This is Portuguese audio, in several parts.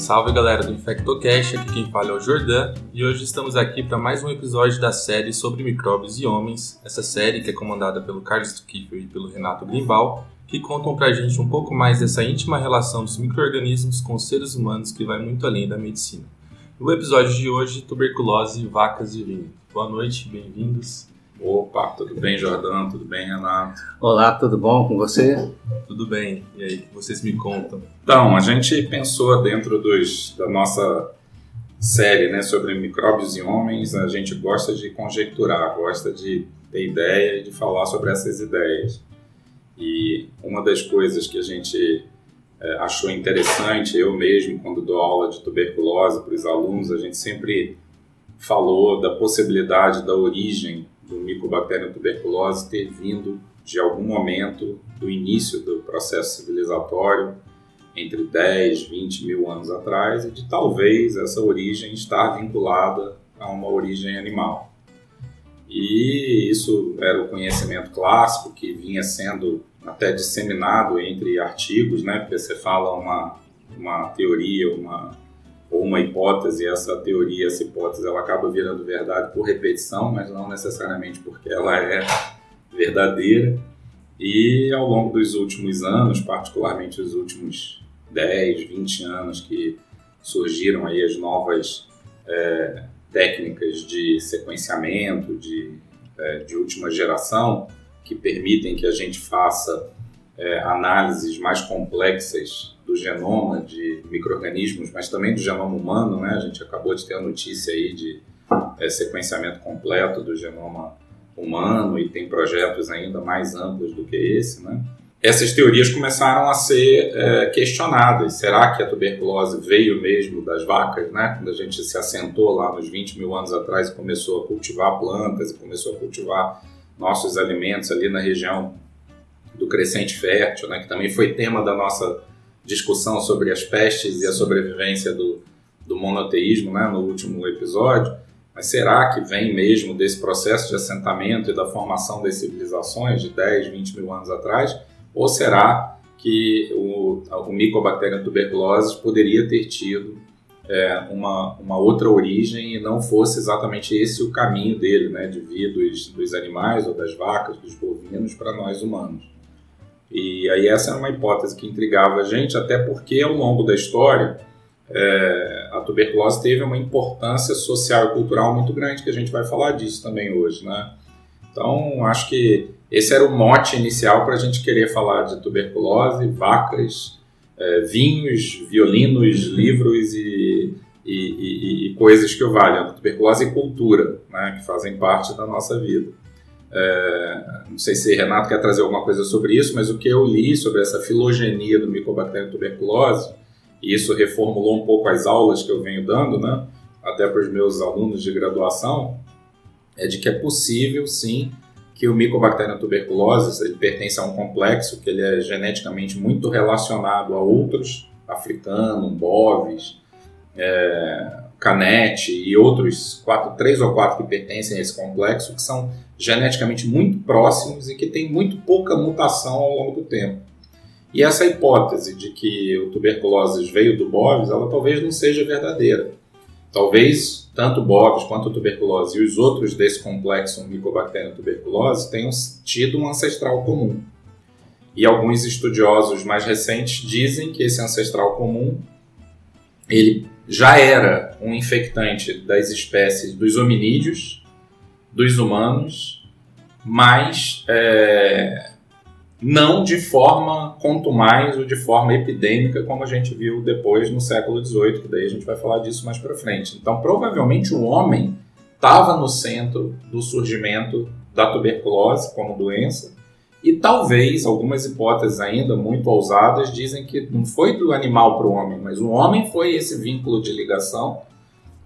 Salve galera do InfectoCast, aqui quem fala é o Jordan e hoje estamos aqui para mais um episódio da série sobre micróbios e homens. Essa série que é comandada pelo Carlos Kiefer e pelo Renato Grimbal, que contam pra gente um pouco mais dessa íntima relação dos micro-organismos com os seres humanos que vai muito além da medicina. No episódio de hoje, tuberculose, vacas e vinho. Boa noite, bem-vindos. Opa, tudo bem, Jordão? Tudo bem, Renato? Olá, tudo bom com você? Tudo bem. E aí, vocês me contam? Então, a gente pensou dentro dos, da nossa série né, sobre micróbios e homens, a gente gosta de conjecturar, gosta de ter ideia e de falar sobre essas ideias. E uma das coisas que a gente é, achou interessante, eu mesmo, quando dou aula de tuberculose para os alunos, a gente sempre falou da possibilidade da origem do Mycobacterium tuberculose ter vindo de algum momento do início do processo civilizatório, entre 10, 20 mil anos atrás, e de talvez essa origem estar vinculada a uma origem animal. E isso era o conhecimento clássico que vinha sendo até disseminado entre artigos, né? Porque você fala uma, uma teoria, uma ou uma hipótese, essa teoria, essa hipótese, ela acaba virando verdade por repetição, mas não necessariamente porque ela é verdadeira. E ao longo dos últimos anos, particularmente os últimos 10, 20 anos que surgiram aí as novas é, técnicas de sequenciamento de, é, de última geração que permitem que a gente faça é, análises mais complexas do genoma de micro-organismos, mas também do genoma humano, né? A gente acabou de ter a notícia aí de é, sequenciamento completo do genoma humano e tem projetos ainda mais amplos do que esse, né? Essas teorias começaram a ser é, questionadas. Será que a tuberculose veio mesmo das vacas, né? Quando a gente se assentou lá nos 20 mil anos atrás e começou a cultivar plantas e começou a cultivar nossos alimentos ali na região do crescente fértil, né? Que também foi tema da nossa discussão sobre as pestes e a sobrevivência do, do monoteísmo né, no último episódio, mas será que vem mesmo desse processo de assentamento e da formação das civilizações de 10, 20 mil anos atrás? Ou será que o, o Mycobacterium tuberculosis poderia ter tido é, uma, uma outra origem e não fosse exatamente esse o caminho dele, né, de vir dos, dos animais ou das vacas, dos bovinos para nós humanos? E aí essa era uma hipótese que intrigava a gente, até porque ao longo da história é, a tuberculose teve uma importância social e cultural muito grande, que a gente vai falar disso também hoje, né? Então, acho que esse era o mote inicial para a gente querer falar de tuberculose, vacas, é, vinhos, violinos, livros e, e, e, e, coisas que o valham. Tuberculose e cultura, né, que fazem parte da nossa vida. É, não sei se Renato quer trazer alguma coisa sobre isso, mas o que eu li sobre essa filogenia do Mycobacterium tuberculose, e isso reformulou um pouco as aulas que eu venho dando, né, até para os meus alunos de graduação, é de que é possível, sim, que o Mycobacterium tuberculose ele pertence a um complexo que ele é geneticamente muito relacionado a outros, africano, boves, é, canete e outros quatro, três ou quatro que pertencem a esse complexo, que são geneticamente muito próximos e que têm muito pouca mutação ao longo do tempo. E essa hipótese de que o tuberculose veio do bovis, ela talvez não seja verdadeira. Talvez tanto bovis quanto a tuberculose e os outros desse complexo Mycobacterium tuberculose tenham tido um ancestral comum. E alguns estudiosos mais recentes dizem que esse ancestral comum ele já era um infectante das espécies dos hominídeos, dos humanos, mas é, não de forma contumaz ou de forma epidêmica, como a gente viu depois no século XVIII, que daí a gente vai falar disso mais para frente. Então, provavelmente o homem estava no centro do surgimento da tuberculose como doença, e talvez algumas hipóteses ainda muito ousadas dizem que não foi do animal para o homem, mas o homem foi esse vínculo de ligação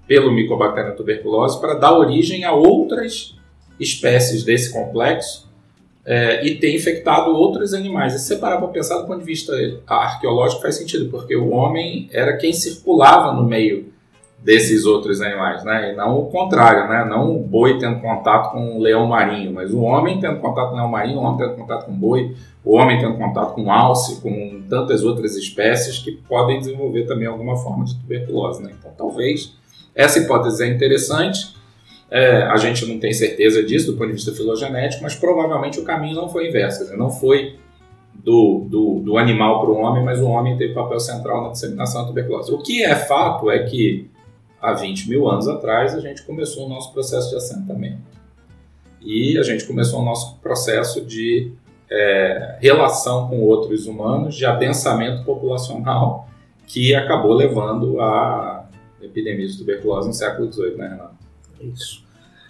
pelo Mycobacterium tuberculose para dar origem a outras espécies desse complexo é, e ter infectado outros animais. E se parar para pensar do ponto de vista arqueológico, faz sentido, porque o homem era quem circulava no meio desses outros animais, né? E não o contrário, né? Não o boi tendo contato com o leão marinho, mas o homem tendo contato com o leão marinho, o homem tendo contato com o boi, o homem tendo contato com alce, com tantas outras espécies que podem desenvolver também alguma forma de tuberculose, né? Então, talvez essa hipótese é interessante. É, a gente não tem certeza disso do ponto de vista filogenético, mas provavelmente o caminho não foi inverso, dizer, não foi do, do, do animal para o homem, mas o homem teve papel central na disseminação da tuberculose. O que é fato é que há 20 mil anos atrás, a gente começou o nosso processo de assentamento. E a gente começou o nosso processo de é, relação com outros humanos, de adensamento populacional, que acabou levando a epidemia de tuberculose no século XVIII, né, Renato? Isso.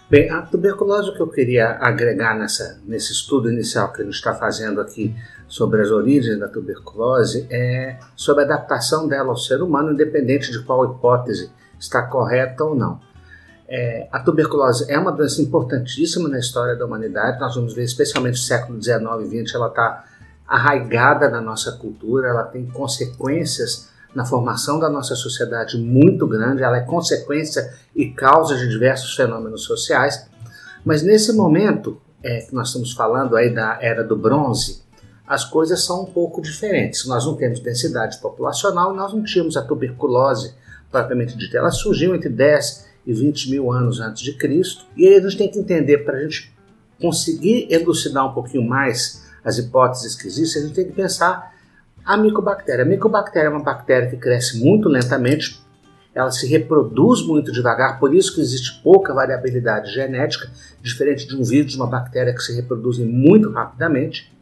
Bem, a tuberculose, que eu queria agregar nessa, nesse estudo inicial que a gente está fazendo aqui sobre as origens da tuberculose é sobre a adaptação dela ao ser humano, independente de qual hipótese está correta ou não. É, a tuberculose é uma doença importantíssima na história da humanidade. Nós vamos ver, especialmente no século XIX e XX, ela está arraigada na nossa cultura, ela tem consequências na formação da nossa sociedade muito grande, ela é consequência e causa de diversos fenômenos sociais. Mas nesse momento é, que nós estamos falando aí da era do bronze, as coisas são um pouco diferentes. Nós não temos densidade populacional, nós não tínhamos a tuberculose propriamente dita. Ela surgiu entre 10 e 20 mil anos antes de Cristo. E aí a gente tem que entender, para a gente conseguir elucidar um pouquinho mais as hipóteses que existem, a gente tem que pensar a micobactéria. A micobactéria é uma bactéria que cresce muito lentamente, ela se reproduz muito devagar, por isso que existe pouca variabilidade genética, diferente de um vírus, de uma bactéria que se reproduz muito rapidamente.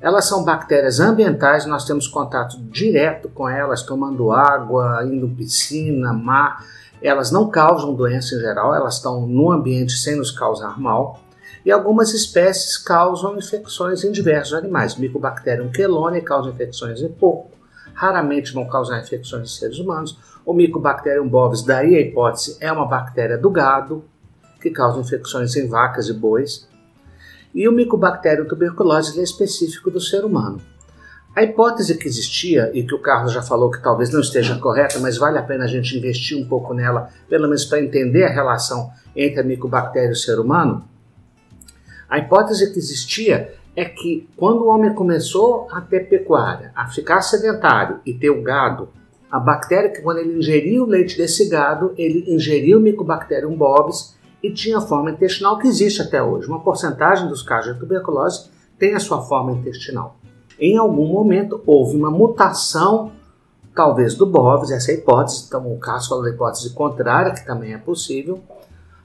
Elas são bactérias ambientais, nós temos contato direto com elas, tomando água, indo piscina, mar. Elas não causam doença em geral, elas estão no ambiente sem nos causar mal. E algumas espécies causam infecções em diversos animais. Mycobacterium chelone causa infecções em porco, raramente vão causar infecções em seres humanos. O Mycobacterium bovis, daí a hipótese, é uma bactéria do gado, que causa infecções em vacas e bois. E o Mycobacterium tuberculose é específico do ser humano. A hipótese que existia, e que o Carlos já falou que talvez não esteja correta, mas vale a pena a gente investir um pouco nela, pelo menos para entender a relação entre a micobactéria e o ser humano, a hipótese que existia é que quando o homem começou a ter pecuária, a ficar sedentário e ter o gado, a bactéria que quando ele ingeria o leite desse gado, ele ingeria o Mycobacterium bovis e tinha forma intestinal que existe até hoje. Uma porcentagem dos casos de tuberculose tem a sua forma intestinal. Em algum momento houve uma mutação, talvez do bovis, essa é a hipótese, então o caso fala da hipótese contrária, que também é possível,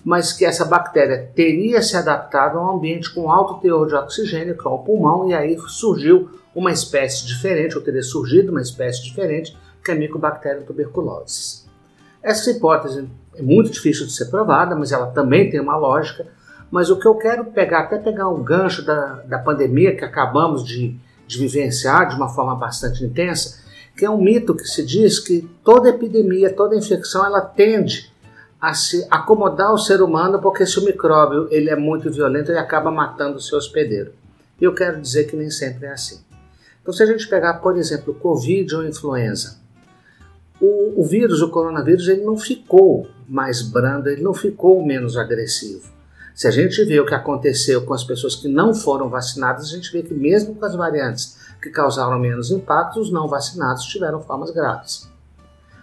mas que essa bactéria teria se adaptado a um ambiente com alto teor de oxigênio, que é o pulmão, e aí surgiu uma espécie diferente, ou teria surgido uma espécie diferente, que é a Mycobacterium tuberculosis. Essa hipótese é muito difícil de ser provada, mas ela também tem uma lógica. Mas o que eu quero pegar, até pegar um gancho da, da pandemia que acabamos de, de vivenciar de uma forma bastante intensa, que é um mito que se diz que toda epidemia, toda infecção, ela tende a se acomodar o ser humano, porque se o micróbio ele é muito violento, ele acaba matando o seu hospedeiro. E eu quero dizer que nem sempre é assim. Então, se a gente pegar, por exemplo, Covid ou influenza, o, o vírus, o coronavírus, ele não ficou mais brando, ele não ficou menos agressivo. Se a gente vê o que aconteceu com as pessoas que não foram vacinadas, a gente vê que mesmo com as variantes que causaram menos impacto, os não vacinados tiveram formas graves.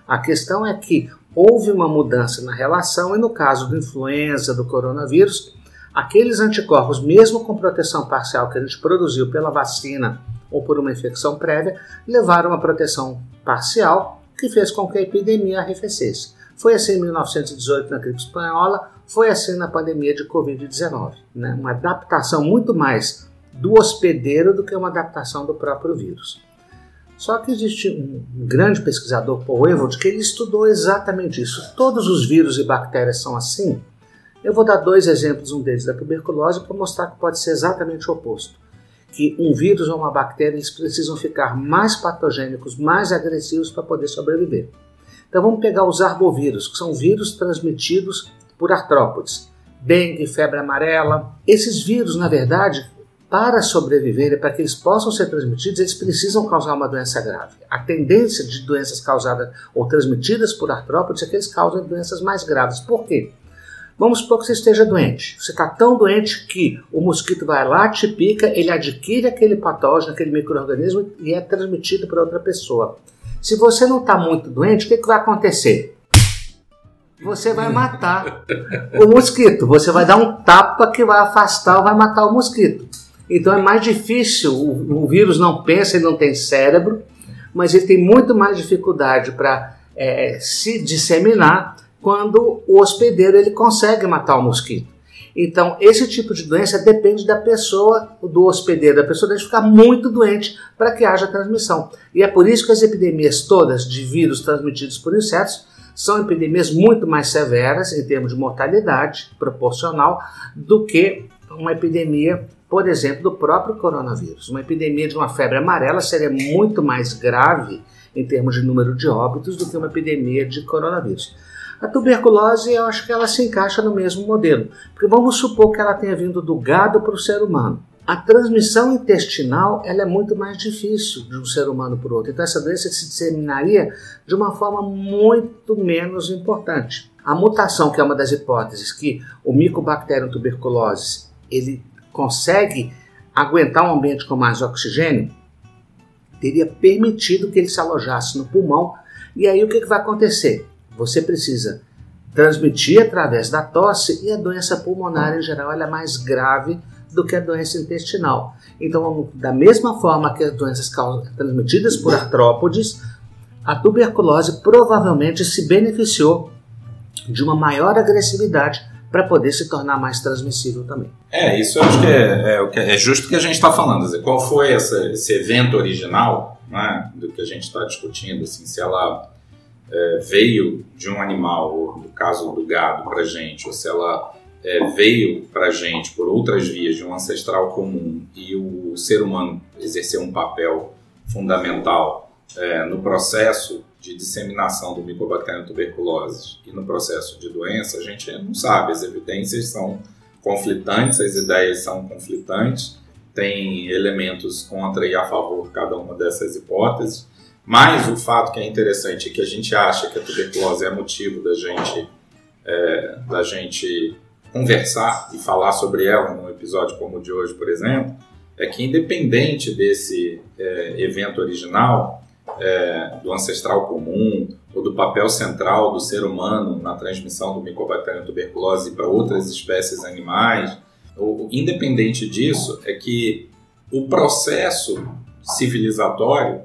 A questão é que houve uma mudança na relação e no caso do influenza, do coronavírus, aqueles anticorpos, mesmo com proteção parcial que a gente produziu pela vacina ou por uma infecção prévia, levaram a proteção parcial que fez com que a epidemia arrefecesse. Foi assim em 1918 na gripe espanhola, foi assim na pandemia de Covid-19. Né? Uma adaptação muito mais do hospedeiro do que uma adaptação do próprio vírus. Só que existe um grande pesquisador, Paul Evold, que ele estudou exatamente isso. Todos os vírus e bactérias são assim. Eu vou dar dois exemplos, um deles da tuberculose, para mostrar que pode ser exatamente o oposto que um vírus ou uma bactéria eles precisam ficar mais patogênicos, mais agressivos para poder sobreviver. Então vamos pegar os arbovírus, que são vírus transmitidos por artrópodes. Dengue, febre amarela. Esses vírus, na verdade, para sobreviver e para que eles possam ser transmitidos, eles precisam causar uma doença grave. A tendência de doenças causadas ou transmitidas por artrópodes é que eles causam doenças mais graves. Por quê? Vamos supor que você esteja doente. Você está tão doente que o mosquito vai lá, te pica, ele adquire aquele patógeno, aquele microorganismo e é transmitido para outra pessoa. Se você não está muito doente, o que, que vai acontecer? Você vai matar o mosquito. Você vai dar um tapa que vai afastar ou vai matar o mosquito. Então é mais difícil, o, o vírus não pensa, ele não tem cérebro, mas ele tem muito mais dificuldade para é, se disseminar quando o hospedeiro ele consegue matar o mosquito. Então, esse tipo de doença depende da pessoa, do hospedeiro, da pessoa deve ficar muito doente para que haja transmissão. E é por isso que as epidemias todas de vírus transmitidos por insetos são epidemias muito mais severas em termos de mortalidade proporcional do que uma epidemia por exemplo, do próprio coronavírus. Uma epidemia de uma febre amarela seria muito mais grave em termos de número de óbitos do que uma epidemia de coronavírus. A tuberculose, eu acho que ela se encaixa no mesmo modelo, porque vamos supor que ela tenha vindo do gado para o ser humano. A transmissão intestinal ela é muito mais difícil de um ser humano para o outro, então essa doença se disseminaria de uma forma muito menos importante. A mutação, que é uma das hipóteses que o Mycobacterium tuberculose ele consegue aguentar um ambiente com mais oxigênio, teria permitido que ele se alojasse no pulmão. E aí o que, que vai acontecer? Você precisa transmitir através da tosse e a doença pulmonar em geral é mais grave do que a doença intestinal. Então, da mesma forma que as doenças transmitidas por artrópodes, a tuberculose provavelmente se beneficiou de uma maior agressividade para poder se tornar mais transmissível também. É, isso eu acho que é, é, é justo que a gente está falando. Dizer, qual foi essa, esse evento original né, do que a gente está discutindo? Assim, se ela é, veio de um animal, no caso do gado, para gente, ou se ela é, veio para gente por outras vias de um ancestral comum e o ser humano exerceu um papel fundamental é, no processo de disseminação do Mycobacterium tuberculose e no processo de doença, a gente não sabe. As evidências são conflitantes, as ideias são conflitantes, tem elementos contra e a favor cada uma dessas hipóteses. Mas o fato que é interessante é que a gente acha que a tuberculose é motivo da gente, é, da gente conversar e falar sobre ela num episódio como o de hoje, por exemplo, é que independente desse é, evento original, é, do ancestral comum ou do papel central do ser humano na transmissão do Mycobacterium tuberculose para outras espécies animais, ou, independente disso, é que o processo civilizatório,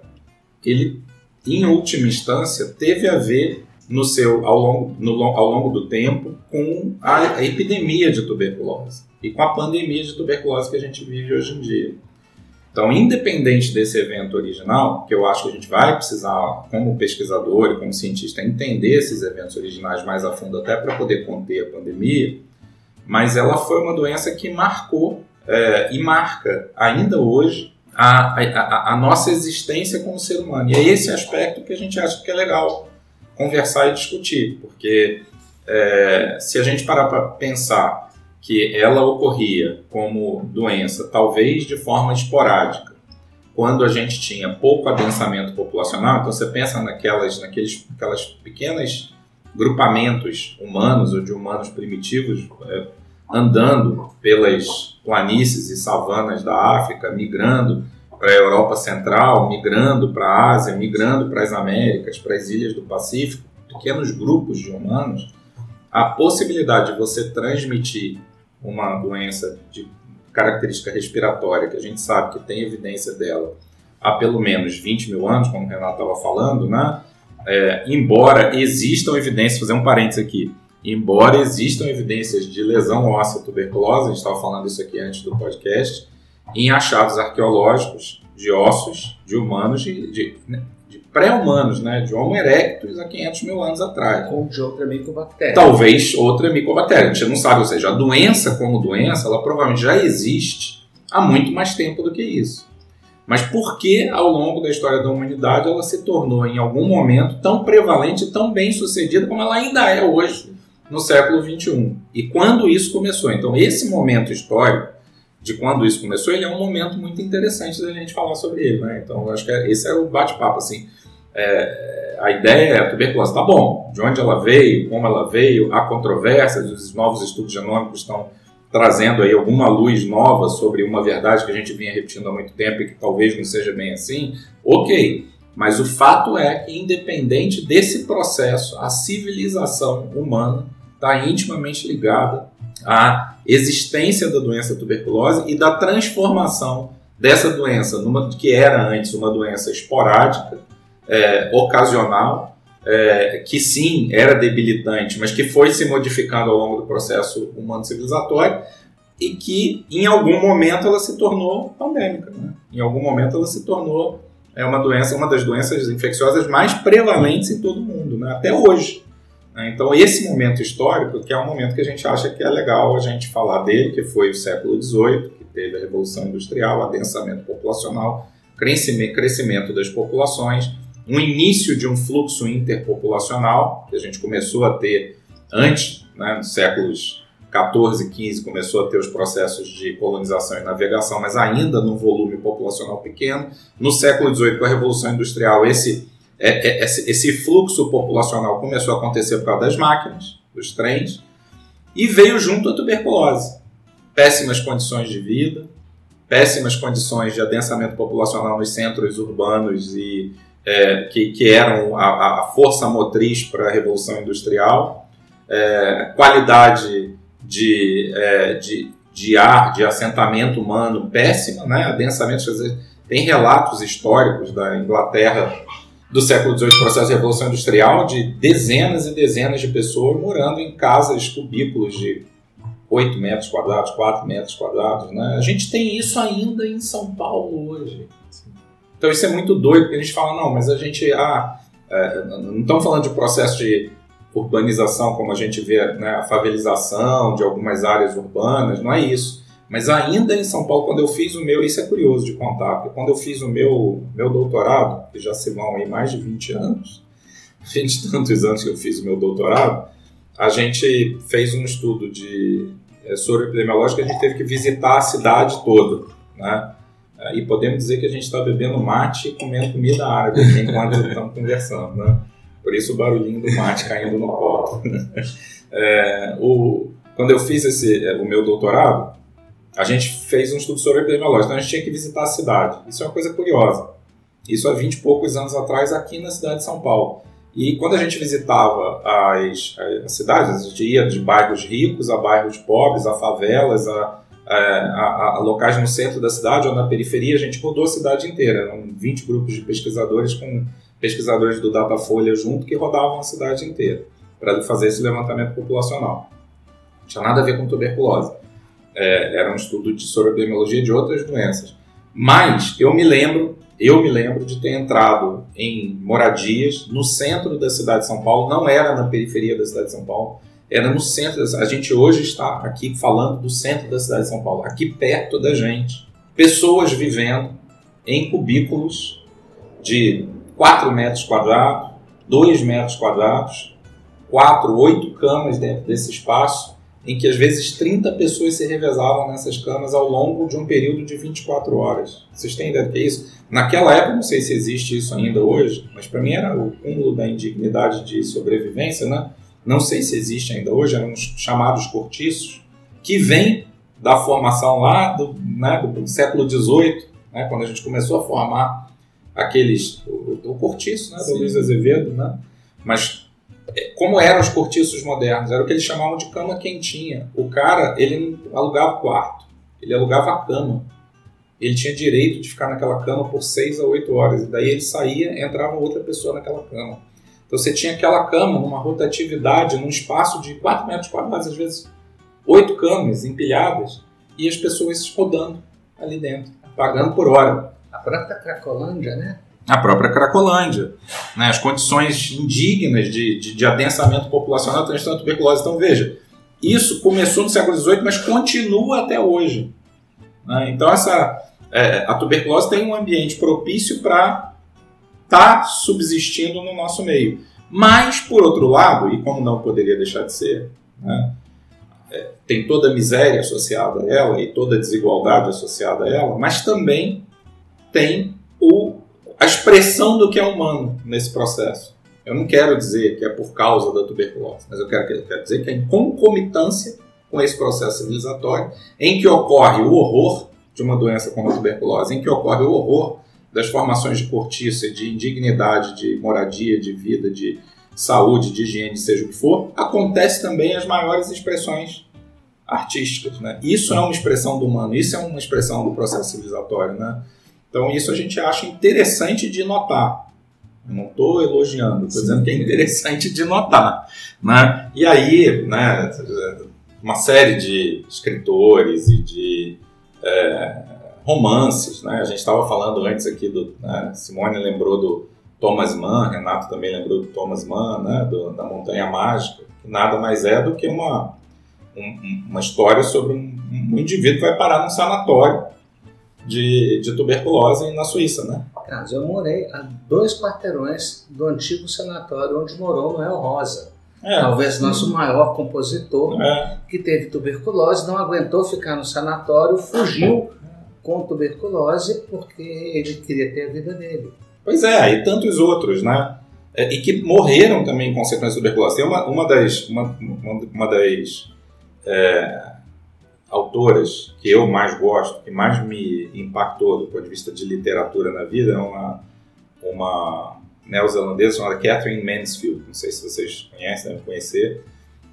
ele, em última instância, teve a ver no seu, ao, longo, no, ao longo do tempo com a, a epidemia de tuberculose e com a pandemia de tuberculose que a gente vive hoje em dia. Então, independente desse evento original, que eu acho que a gente vai precisar, como pesquisador e como cientista, entender esses eventos originais mais a fundo, até para poder conter a pandemia, mas ela foi uma doença que marcou é, e marca ainda hoje a, a, a, nossa existência como ser humano. E é esse aspecto que a gente acha que é legal conversar e discutir, porque é, se a gente parar para pensar que ela ocorria como doença, talvez de forma esporádica, quando a gente tinha pouco adensamento populacional. Então você pensa naquelas, naqueles, aquelas pequenas grupamentos humanos ou de humanos primitivos é, andando pelas planícies e savanas da África, migrando para a Europa Central, migrando para a Ásia, migrando para as Américas, para as ilhas do Pacífico, pequenos grupos de humanos, a possibilidade de você transmitir uma doença de característica respiratória, que a gente sabe que tem evidência dela há pelo menos 20 mil anos, como o Renato estava falando, né? É, embora existam evidências, fazer um parênteses aqui, embora existam evidências de lesão óssea tuberculose, a gente estava falando isso aqui antes do podcast, em achados arqueológicos de ossos de humanos de, de, né, pré-humanos, né, de Homo erectus há 500 mil anos atrás. Ou de outra micobactéria. Talvez outra micobactéria, a gente não sabe, ou seja, a doença como doença, ela provavelmente já existe há muito mais tempo do que isso. Mas por que ao longo da história da humanidade ela se tornou em algum momento tão prevalente, tão bem sucedida como ela ainda é hoje no século 21? E quando isso começou? Então esse momento histórico de quando isso começou, ele é um momento muito interessante da gente falar sobre ele, né? Então, eu acho que é, esse é o bate-papo, assim. É, a ideia é a tuberculose, tá bom, de onde ela veio, como ela veio, há controvérsias, os novos estudos genômicos estão trazendo aí alguma luz nova sobre uma verdade que a gente vinha repetindo há muito tempo e que talvez não seja bem assim, ok. Mas o fato é que, independente desse processo, a civilização humana está intimamente ligada à existência da doença tuberculose e da transformação dessa doença, numa, que era antes uma doença esporádica, é, ocasional, é, que sim era debilitante, mas que foi se modificando ao longo do processo humano civilizatório e que em algum momento ela se tornou pandêmica. Né? Em algum momento ela se tornou é uma doença, uma das doenças infecciosas mais prevalentes em todo o mundo, né? até hoje. Né? Então esse momento histórico, que é um momento que a gente acha que é legal a gente falar dele, que foi o século XVIII, que teve a revolução industrial, adensamento populacional, crescimento das populações um início de um fluxo interpopulacional, que a gente começou a ter antes, né, nos séculos 14 e 15, começou a ter os processos de colonização e navegação, mas ainda num volume populacional pequeno. No século 18, com a Revolução Industrial, esse, é, é, esse, esse fluxo populacional começou a acontecer por causa das máquinas, dos trens, e veio junto a tuberculose. Péssimas condições de vida, péssimas condições de adensamento populacional nos centros urbanos e é, que, que, eram a, a força motriz para a Revolução Industrial, é, qualidade de, é, de, de ar, de assentamento humano péssima, né? adensamento, tem relatos históricos da Inglaterra do século XVIII, processo de Revolução Industrial, de dezenas e dezenas de pessoas morando em casas, cubículos de 8 metros quadrados, 4 metros quadrados. Né? A gente tem isso ainda em São Paulo hoje. Então isso é muito doido, porque a gente fala, não, mas a gente, ah, é, não estamos falando de processo de urbanização como a gente vê, né, a favelização de algumas áreas urbanas, não é isso. Mas ainda em São Paulo, quando eu fiz o meu, isso é curioso de contar, porque quando eu fiz o meu, meu doutorado, que já se vão aí mais de 20 anos, 20 e tantos anos que eu fiz o meu doutorado, a gente fez um estudo de é, soro epidemiológico, a gente teve que visitar a cidade toda, né? E podemos dizer que a gente está bebendo mate e comendo comida árabe enquanto estamos conversando, né? Por isso o barulhinho do mate caindo no copo. É, o, quando eu fiz esse, é, o meu doutorado, a gente fez um estudo sobre epidemiológico, então a gente tinha que visitar a cidade. Isso é uma coisa curiosa. Isso há 20 e poucos anos atrás, aqui na cidade de São Paulo. E quando a gente visitava as, as cidades, a gente ia de bairros ricos a bairros pobres, a favelas, a a, a, locais no centro da cidade ou na periferia, a gente rodou a cidade inteira. Eram 20 grupos de pesquisadores com pesquisadores do Datafolha junto que rodavam a cidade inteira para fazer esse levantamento populacional. Não tinha nada a ver com tuberculose. É, era um estudo de epidemiologia de outras doenças. Mas eu me lembro, eu me lembro de ter entrado em moradias no centro da cidade de São Paulo, não era na periferia da cidade de São Paulo, era no centro. A gente hoje está aqui falando do centro da cidade de São Paulo, aqui perto da gente. Pessoas vivendo em cubículos de 4 metros quadrados, 2 metros quadrados, 4, 8 camas dentro desse espaço, em que às vezes 30 pessoas se revezavam nessas camas ao longo de um período de 24 horas. Vocês têm ideia do que é isso? Naquela época, não sei se existe isso ainda hoje, mas para mim era o cúmulo da indignidade de sobrevivência, né? Não sei se existe ainda hoje, eram os chamados cortiços, que vem da formação lá do, né, do século XVIII, né, quando a gente começou a formar aqueles, o, o cortiço né, do Luiz Azevedo, né? mas é, como eram os cortiços modernos? Era o que eles chamavam de cama quentinha. O cara, ele não alugava quarto, ele alugava a cama. Ele tinha direito de ficar naquela cama por seis a oito horas, e daí ele saía, entrava outra pessoa naquela cama. Então você tinha aquela cama numa rotatividade, num espaço de 4 metros quadrados, às vezes 8 camas empilhadas, e as pessoas rodando ali dentro, pagando por hora. A própria Cracolândia, né? A própria Cracolândia. Né? As condições indignas de, de, de adensamento populacional transtorno tuberculose. Então veja, isso começou no século XVIII, mas continua até hoje. Né? Então essa, é, a tuberculose tem um ambiente propício para está subsistindo no nosso meio. Mas, por outro lado, e como não poderia deixar de ser, né, é, tem toda a miséria associada a ela e toda a desigualdade associada a ela, mas também tem o, a expressão do que é humano nesse processo. Eu não quero dizer que é por causa da tuberculose, mas eu quero, eu quero dizer que é em concomitância com esse processo civilizatório, em que ocorre o horror de uma doença como a tuberculose, em que ocorre o horror das formações de cortiça, de indignidade, de moradia, de vida, de saúde, de higiene, seja o que for, acontece também as maiores expressões artísticas. Né? Isso é uma expressão do humano, isso é uma expressão do processo civilizatório. Né? Então, isso a gente acha interessante de notar. Eu não estou elogiando, estou dizendo que é interessante de notar. Né? E aí, né, uma série de escritores e de é, romances. Né? A gente estava falando antes aqui do. Né, Simone lembrou do Thomas Mann, Renato também lembrou do Thomas Mann, né, do, da Montanha Mágica, que nada mais é do que uma, um, uma história sobre um, um, indivíduo que vai parar num sanatório de, de tuberculose na Suíça, né? Carlos, eu morei a dois quarteirões do antigo sanatório onde morou Noel Rosa. É, Talvez nosso maior compositor, é. que teve tuberculose, não aguentou ficar no sanatório, fugiu com tuberculose porque ele queria ter a vida dele. Pois é, e tantos outros, né? É, e que morreram também em consequência da tuberculose. Tem uma, uma das, uma, uma das é, autoras que eu mais gosto, que mais me impactou do ponto de vista de literatura na vida, é uma, uma neozelandesa chamada Catherine Mansfield. Não sei se vocês conhecem, devem conhecer,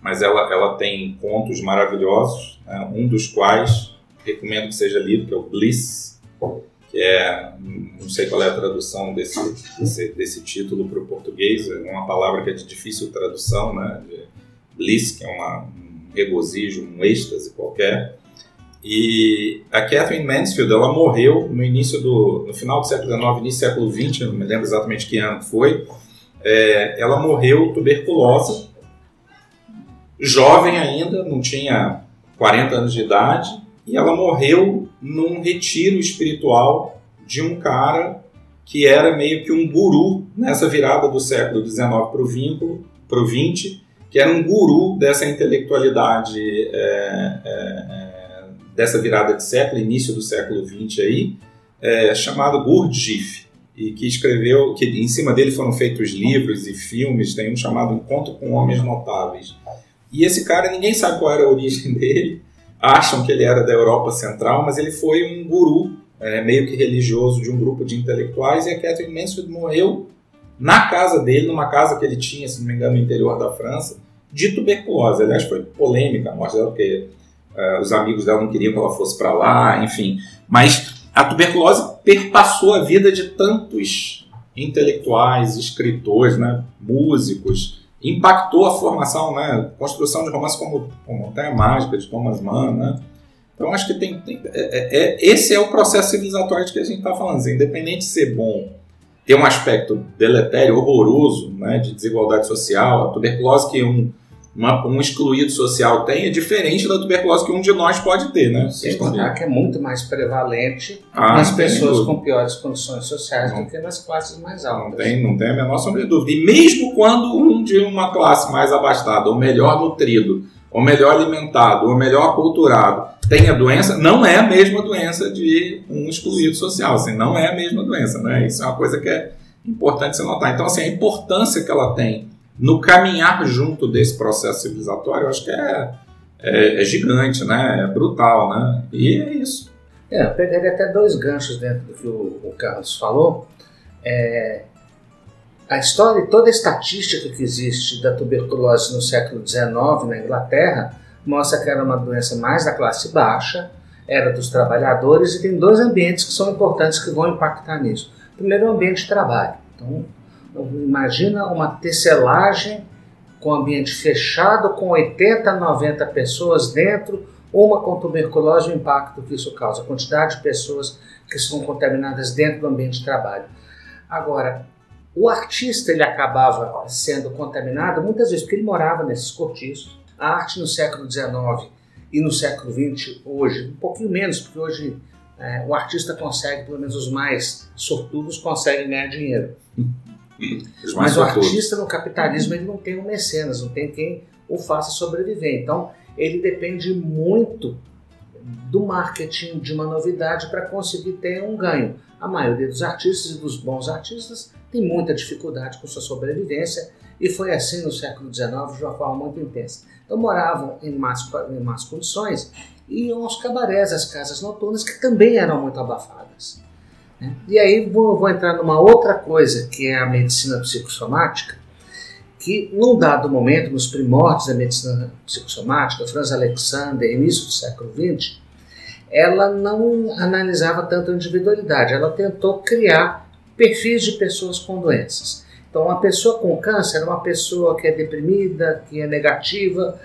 mas ela, ela tem contos maravilhosos, né? um dos quais recomendo que seja lido, que é o Bliss, que é, não sei qual é a tradução desse, desse, desse título para o português, é uma palavra que é de difícil tradução, né? Bliss, que é uma, um regozijo, um êxtase qualquer. E a Catherine Mansfield, ela morreu no início do, no final do século XIX, início do século XX, não me lembro exatamente que ano foi. É, ela morreu tuberculosa, jovem ainda, não tinha 40 anos de idade, e ela morreu num retiro espiritual de um cara que era meio que um guru nessa virada do século XIX para o vínculo, para o XX, que era um guru dessa intelectualidade, é, é, é dessa virada de século, início do século XX aí, é, chamado Gurdjieff, e que escreveu, que em cima dele foram feitos livros e filmes, tem um chamado Encontro com Homens Notáveis. E esse cara, ninguém sabe qual era a origem dele, acham que ele era da Europa Central, mas ele foi um guru, é, meio que religioso, de um grupo de intelectuais, e a Catherine Mansfield morreu na casa dele, numa casa que ele tinha, se não me engano, no interior da França, de tuberculose. Aliás, foi polêmica a morte dela, porque uh, os amigos dela não queriam que ela fosse para lá, enfim. Mas a tuberculose perpassou a vida de tantos intelectuais, escritores, né, músicos, impactou a formação, né, construção de romances como, como Montanha Mágica, de Thomas Mann, né? Então acho que tem, tem é, é, é esse é o processo civilizatório de que a gente está falando. Assim, independente de ser bom, ter um aspecto deletério, horroroso, né, de desigualdade social, a tuberculose que um uma, um excluído social tem é diferente da tuberculose que um de nós pode ter, né? Sem contar que é muito mais prevalente ah, nas pessoas com piores condições sociais não, do que nas classes mais altas. Não tem, não tem a menor sombra de dúvida. E mesmo quando um de uma classe mais abastada, ou melhor nutrido, ou melhor alimentado, ou melhor aculturado, tem a doença, não é a mesma doença de um excluído social, assim, não é a mesma doença, né? Isso é uma coisa que é importante você notar. Então, assim, a importância que ela tem no caminhar junto desse processo civilizatório, eu acho que é, é, é gigante, né? É brutal, né? E é isso. É, eu pegaria até dois ganchos dentro do que o, o Carlos falou. É, a história, toda a estatística que existe da tuberculose no século XIX na Inglaterra mostra que era uma doença mais da classe baixa, era dos trabalhadores e tem dois ambientes que são importantes que vão impactar nisso. Primeiro, o ambiente de trabalho. Então, Imagina uma tecelagem com ambiente fechado, com 80, 90 pessoas dentro, uma com tuberculose, o impacto que isso causa, a quantidade de pessoas que são contaminadas dentro do ambiente de trabalho. Agora, o artista ele acabava sendo contaminado muitas vezes porque ele morava nesses cortiços. A arte no século XIX e no século XX, hoje, um pouquinho menos, porque hoje é, o artista consegue, pelo menos os mais sortudos, conseguem ganhar dinheiro. Mas o artista no capitalismo ele não tem um mecenas, não tem quem o faça sobreviver. Então ele depende muito do marketing de uma novidade para conseguir ter um ganho. A maioria dos artistas e dos bons artistas tem muita dificuldade com sua sobrevivência e foi assim no século XIX de uma forma muito intensa. Então moravam em más, em más condições e iam aos cabarés, às casas noturnas, que também eram muito abafadas. Né? E aí vou, vou entrar numa outra coisa, que é a medicina psicossomática, que num dado momento, nos primórdios da medicina psicossomática, Franz Alexander, início do século XX, ela não analisava tanto a individualidade, ela tentou criar perfis de pessoas com doenças. Então, uma pessoa com câncer é uma pessoa que é deprimida, que é negativa,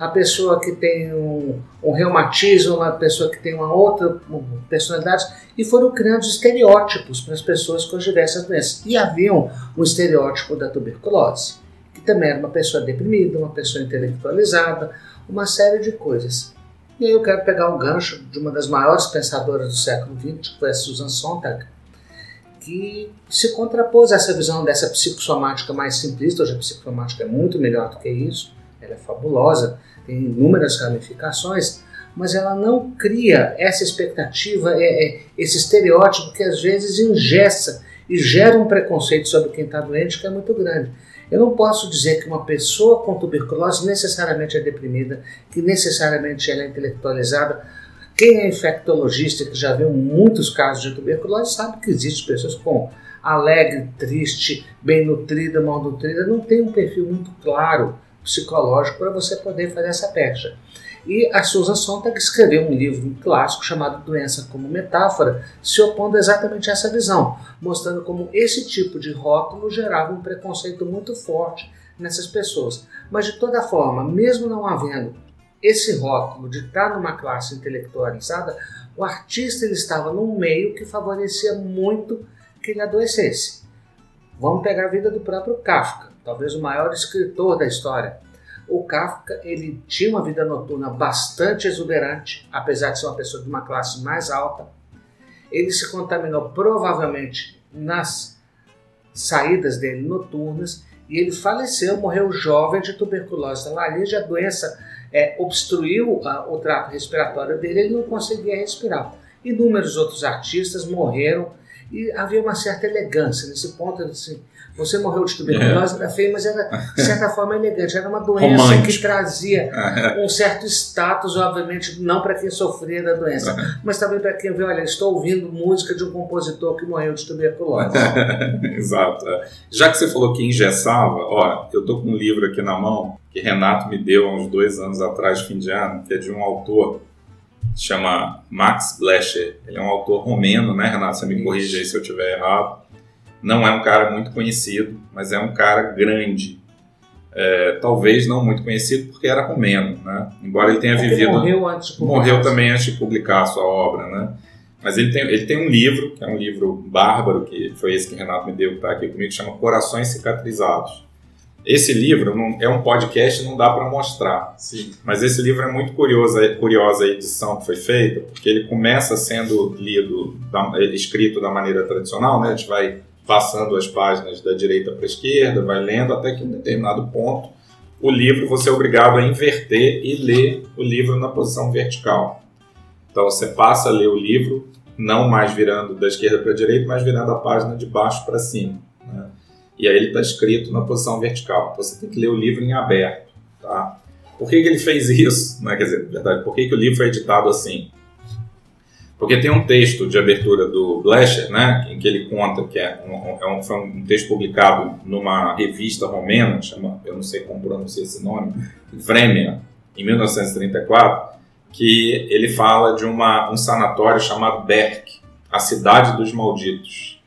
a pessoa que tem um, um reumatismo, uma pessoa que tem uma outra personalidade, e foram criando estereótipos para as pessoas com diversas doenças. E havia um, um estereótipo da tuberculose, que também era uma pessoa deprimida, uma pessoa intelectualizada, uma série de coisas. E aí eu quero pegar o gancho de uma das maiores pensadoras do século XX, que foi a Susan Sontag, que se contrapôs a essa visão dessa psicossomática mais simplista. Hoje a psicossomática é muito melhor do que isso, ela é fabulosa, tem inúmeras ramificações, mas ela não cria essa expectativa, é, é, esse estereótipo que às vezes ingessa e gera um preconceito sobre quem está doente que é muito grande. Eu não posso dizer que uma pessoa com tuberculose necessariamente é deprimida, que necessariamente ela é intelectualizada. Quem é infectologista, que já viu muitos casos de tuberculose, sabe que existem pessoas com alegre, triste, bem nutrida, mal nutrida, não tem um perfil muito claro psicológico para você poder fazer essa pecha. E a Susan Sontag escreveu um livro um clássico chamado Doença como Metáfora, se opondo exatamente a essa visão, mostrando como esse tipo de rótulo gerava um preconceito muito forte nessas pessoas. Mas de toda forma, mesmo não havendo esse rótulo de estar numa classe intelectualizada, o artista ele estava num meio que favorecia muito que ele adoecesse. Vamos pegar a vida do próprio Kafka talvez o maior escritor da história. O Kafka ele tinha uma vida noturna bastante exuberante, apesar de ser uma pessoa de uma classe mais alta. Ele se contaminou provavelmente nas saídas dele noturnas e ele faleceu, morreu jovem de tuberculose da laringe. A doença é, obstruiu a, o trato respiratório dele, ele não conseguia respirar. Inúmeros outros artistas morreram e havia uma certa elegância nesse ponto. Assim, você morreu de tuberculose, era feio, mas era de certa forma elegante. Era uma doença Romântico. que trazia um certo status, obviamente, não para quem sofria da doença, mas também para quem vê, olha, estou ouvindo música de um compositor que morreu de tuberculose. Exato. Já que você falou que engessava, ó, eu estou com um livro aqui na mão que Renato me deu há uns dois anos atrás, fim de ano, que é de um autor chama Max Blecher. Ele é um autor romeno, né, Renato? Você me corrige aí se eu estiver errado. Não é um cara muito conhecido, mas é um cara grande. É, talvez não muito conhecido porque era romeno, né? Embora ele tenha ele vivido. Morreu antes de publicar. Morreu também antes de publicar a sua obra, né? Mas ele tem, ele tem um livro, que é um livro bárbaro, que foi esse que o Renato me deu, que está aqui comigo, que chama Corações Cicatrizados. Esse livro não, é um podcast, não dá para mostrar. Sim. Mas esse livro é muito curioso, curiosa a edição que foi feita, porque ele começa sendo lido, da, escrito da maneira tradicional, né? A gente vai passando as páginas da direita para a esquerda, vai lendo até que em um determinado ponto o livro você é obrigado a inverter e ler o livro na posição vertical. Então você passa a ler o livro não mais virando da esquerda para a direita, mas virando a página de baixo para cima. Né? E aí ele está escrito na posição vertical. Então, você tem que ler o livro em aberto. Tá? Por que, que ele fez isso? Não, quer dizer, verdade, por que, que o livro foi editado assim? Porque tem um texto de abertura do Blecher, né, em que ele conta que é um, é um, foi um texto publicado numa revista romena, chama, eu não sei como pronunciar esse nome, Vremia, em 1934, que ele fala de uma, um sanatório chamado Berk, a cidade dos malditos.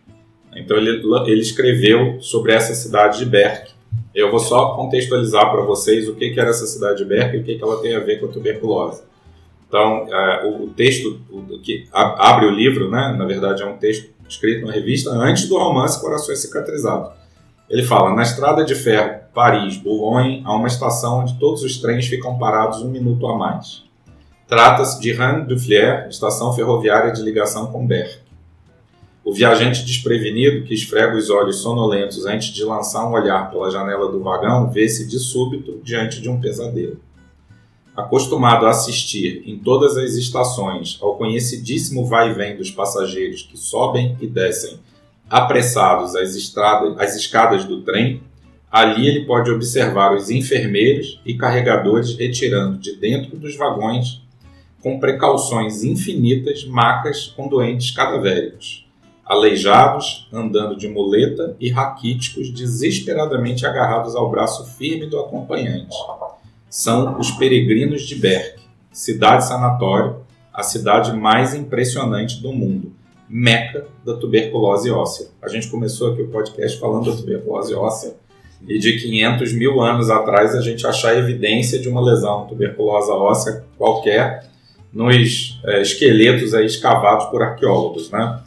Então ele, ele escreveu sobre essa cidade de Berk. Eu vou só contextualizar para vocês o que, que era essa cidade de Berk e o que, que ela tem a ver com a tuberculose. Então, é, o, texto o, que abre o livro, né, na verdade é um texto escrito na revista antes do romance Corações Cicatrizados. Ele fala: Na estrada de ferro Paris-Boulogne há uma estação onde todos os trens ficam parados um minuto a mais. Trata-se de Rennes du Fliers, estação ferroviária de ligação com Berck. O viajante desprevenido que esfrega os olhos sonolentos antes de lançar um olhar pela janela do vagão vê-se de súbito diante de um pesadelo. acostumado a assistir em todas as estações ao conhecidíssimo vai e vem dos passageiros que sobem e descem apressados as, estradas, as escadas do trem, ali ele pode observar os enfermeiros e carregadores retirando de dentro dos vagões, com precauções infinitas, macas com doentes cadavéricos, aleijados, andando de muleta e raquíticos desesperadamente agarrados ao braço firme do acompanhante são os peregrinos de Berck, cidade sanatório, a cidade mais impressionante do mundo, meca da tuberculose óssea. A gente começou aqui o podcast falando da tuberculose óssea e de 500 mil anos atrás a gente achar evidência de uma lesão tuberculosa óssea qualquer nos é, esqueletos aí escavados por arqueólogos, né?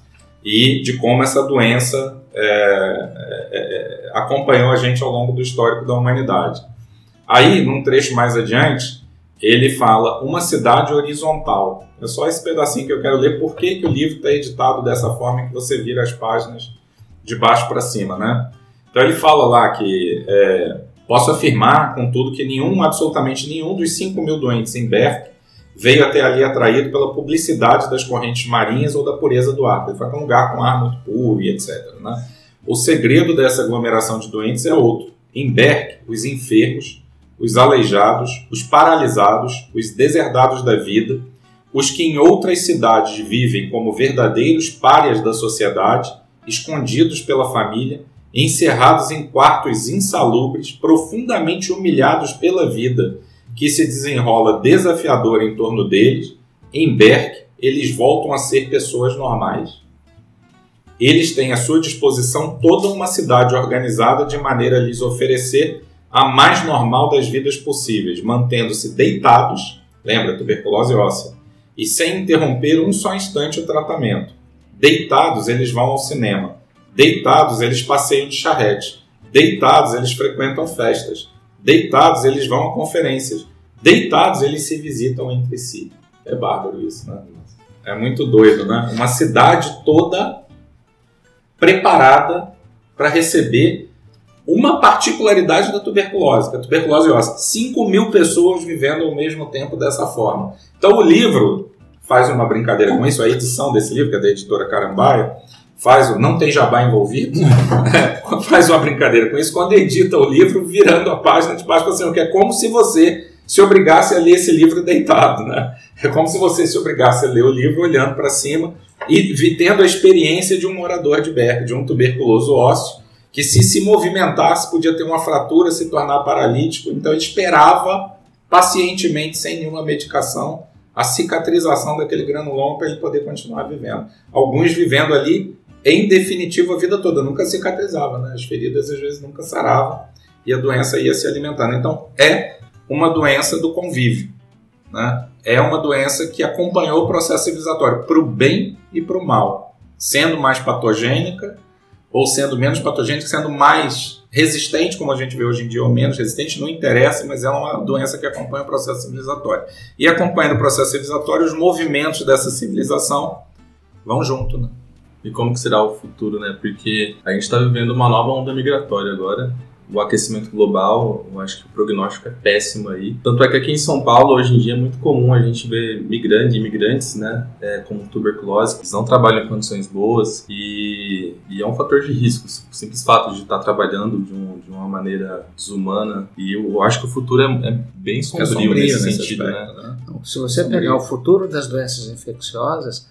E de como essa doença é, é, acompanhou a gente ao longo do histórico da humanidade. Aí, num trecho mais adiante, ele fala uma cidade horizontal. É só esse pedacinho que eu quero ler, por que, que o livro está editado dessa forma que você vira as páginas de baixo para cima, né? Então ele fala lá que é, posso afirmar, contudo, que nenhum, absolutamente nenhum dos 5 mil doentes em Berck veio até ali atraído pela publicidade das correntes marinhas ou da pureza do ar. Ele foi um lugar com ar muito puro e etc. Né? O segredo dessa aglomeração de doentes é outro. Em Berck, os enfermos os aleijados, os paralisados, os deserdados da vida, os que em outras cidades vivem como verdadeiros párias da sociedade, escondidos pela família, encerrados em quartos insalubres, profundamente humilhados pela vida que se desenrola desafiadora em torno deles, em Berk, eles voltam a ser pessoas normais. Eles têm à sua disposição toda uma cidade organizada de maneira a lhes oferecer a mais normal das vidas possíveis, mantendo-se deitados, lembra, tuberculose óssea, e sem interromper um só instante o tratamento. Deitados, eles vão ao cinema. Deitados, eles passeiam de charrete. Deitados, eles frequentam festas. Deitados, eles vão a conferências. Deitados, eles se visitam entre si. É bárbaro isso, né? É muito doido, né? Uma cidade toda preparada para receber uma particularidade da tuberculose, que é a tuberculose óssea. 5 mil pessoas vivendo ao mesmo tempo dessa forma. Então o livro faz uma brincadeira com isso, a edição desse livro, que é da editora Carambaia, faz o não tem jabá envolvido, faz uma brincadeira com isso quando edita o livro virando a página de baixo para cima, que é como se você se obrigasse a ler esse livro deitado, né? É como se você se obrigasse a ler o livro olhando para cima e tendo a experiência de um morador de Berkeley, de um tuberculoso ósseo, que se se movimentasse podia ter uma fratura, se tornar paralítico. Então ele esperava pacientemente, sem nenhuma medicação, a cicatrização daquele granuloma para ele poder continuar vivendo. Alguns vivendo ali em definitivo a vida toda, nunca cicatrizava, né? As feridas às vezes nunca saravam e a doença ia se alimentando. Então é uma doença do convívio, né? É uma doença que acompanhou o processo civilizatório para o bem e para o mal, sendo mais patogênica ou sendo menos patogênica, sendo mais resistente, como a gente vê hoje em dia, ou menos resistente, não interessa, mas é uma doença que acompanha o processo civilizatório. E acompanhando o processo civilizatório, os movimentos dessa civilização vão junto, né? E como que será o futuro, né? Porque a gente está vivendo uma nova onda migratória agora, o aquecimento global, eu acho que o prognóstico é péssimo aí. Tanto é que aqui em São Paulo, hoje em dia, é muito comum a gente ver migrantes, imigrantes, né, é, com tuberculose, que não trabalham em condições boas e, e, é um fator de risco. O simples fato de estar trabalhando de, um, de uma maneira desumana. E eu acho que o futuro é, é bem sombrio, é sombrio nesse, nesse sentido, né? aspecto, né? né? Se você pegar o futuro das doenças infecciosas,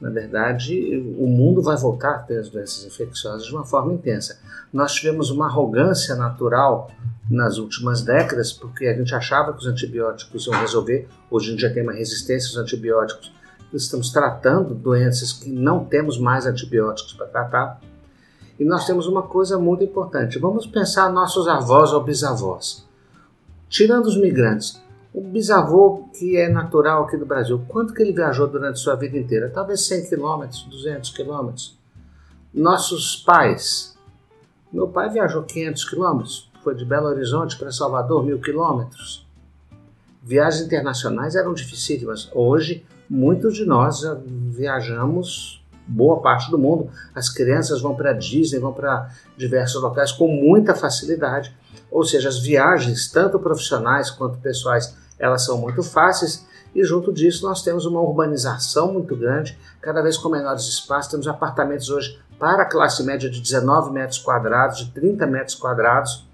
na verdade, o mundo vai voltar a ter as doenças infecciosas de uma forma intensa. Nós tivemos uma arrogância natural nas últimas décadas, porque a gente achava que os antibióticos iam resolver. Hoje em dia tem uma resistência aos antibióticos. Estamos tratando doenças que não temos mais antibióticos para tratar. E nós temos uma coisa muito importante. Vamos pensar nossos avós ou bisavós. Tirando os migrantes, o bisavô que é natural aqui do Brasil, quanto que ele viajou durante sua vida inteira? Talvez 100 quilômetros, 200 quilômetros. Nossos pais, meu pai viajou 500 quilômetros, foi de Belo Horizonte para Salvador, mil quilômetros. Viagens internacionais eram dificílimas. Hoje, muitos de nós viajamos boa parte do mundo. As crianças vão para Disney, vão para diversos locais com muita facilidade. Ou seja, as viagens, tanto profissionais quanto pessoais, elas são muito fáceis e junto disso nós temos uma urbanização muito grande, cada vez com menores espaços, temos apartamentos hoje para a classe média de 19 metros quadrados, de 30 metros quadrados,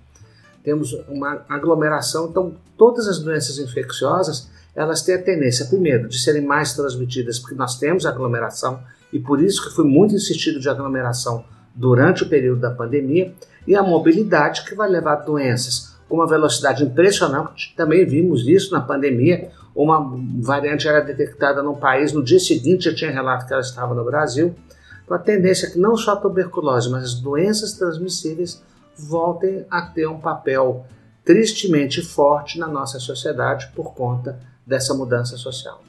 temos uma aglomeração, então todas as doenças infecciosas elas têm a tendência, primeiro, de serem mais transmitidas porque nós temos aglomeração e por isso que foi muito insistido de aglomeração durante o período da pandemia e a mobilidade que vai levar doenças com uma velocidade impressionante. Também vimos isso na pandemia. Uma variante era detectada no país, no dia seguinte já tinha relato que ela estava no Brasil. Então a tendência é que não só a tuberculose, mas as doenças transmissíveis voltem a ter um papel tristemente forte na nossa sociedade por conta dessa mudança social.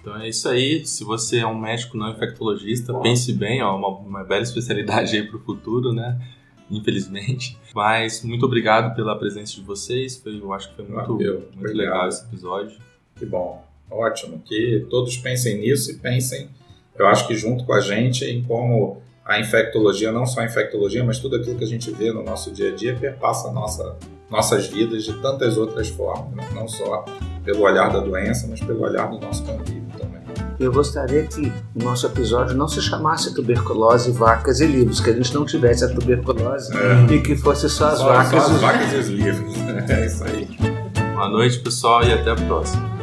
Então é isso aí. Se você é um médico não infectologista, pense bem, ó, uma, uma bela especialidade aí para o futuro, né? Infelizmente. Mas muito obrigado pela presença de vocês. Foi, eu acho que foi muito, muito legal esse episódio. Que bom. Ótimo. Que todos pensem nisso e pensem, eu acho que junto com a gente, em como a infectologia, não só a infectologia, mas tudo aquilo que a gente vê no nosso dia a dia perpassa nossa, nossas vidas de tantas outras formas, né? não só pelo olhar da doença, mas pelo olhar do nosso convívio. Eu gostaria que o nosso episódio não se chamasse tuberculose, vacas e livros, que a gente não tivesse a tuberculose é. e que fosse só as só, vacas. Só as vacas e os livros. É isso aí. Boa noite, pessoal, e até a próxima.